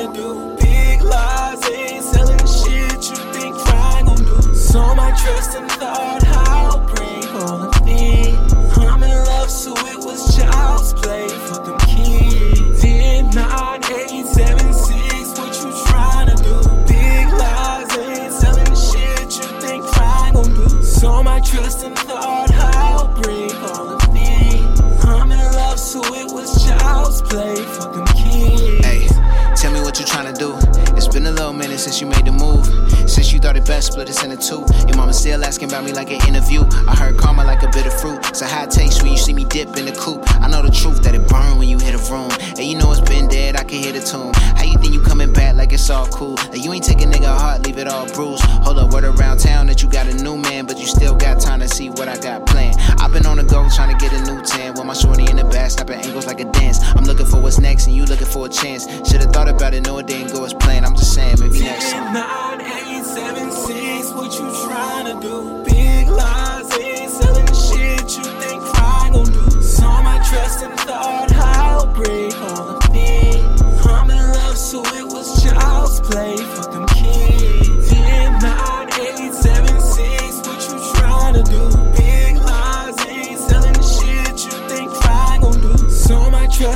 876, you trying to do? Big lies, ain't selling shit you think crying gon' do. So my trust and thought, tryna do. It's been a little minute since you made the move. Since you thought it best, split us into two. Your mama still asking about me like an interview. I heard karma like a bit of fruit. It's a high taste when you see me dip in the coop. I know the truth that it burn when you hit a room. And you know it's been dead, I can hear the tune. How you think you coming back like it's all cool? Like you ain't take a nigga heart, leave it all bruised. Hold up, word around town that you got a new man, but you still got time to see what I got planned. I've been on the go trying to get a new tan. With my shorty back, snapping like a dance. I'm looking for what's next, and you looking for a chance. Should've thought about it, no, it didn't go as planned. I'm just saying, maybe next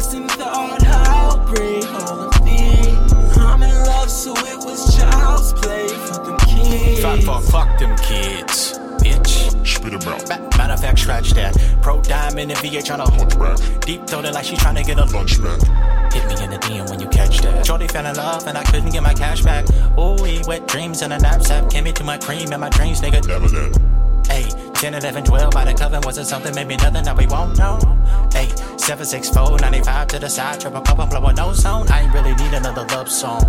So my trust and thought, how break all of it. I'm in love, so it was child's play for them kids. Fuck, fuck, fuck them kids, bitch. Spit him out. Ma- Matter of fact, scratch that. Pro diamond and VH on a Hunchback. deep throated like she to get a lunch. Lunchback. Hit me in the DM when you catch that. Shorty fell in love and I couldn't get my cash back. Ooh, he wet dreams in a knapsack. Came into my cream and my dreams, nigga. Never that. Hey, 10, 11, 12 by the coven wasn't something, maybe nothing that we won't know. Hey, 7, 6, 4, 95 to the side, triple cup and blow a no zone. I ain't really need another love song.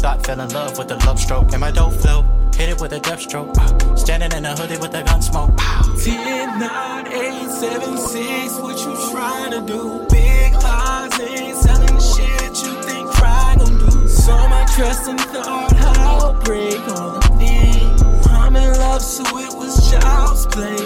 Thought fell in love with the love stroke and my dope flow. Hit it with a death stroke. Standing in a hoodie with a gun smoke. Pow. 10, 9, 8, 7, 6, what you tryna do? Big lies, ain't selling shit you think crying gon' do. So my trust and thought, how break all of it. I'm in love, so it was child's play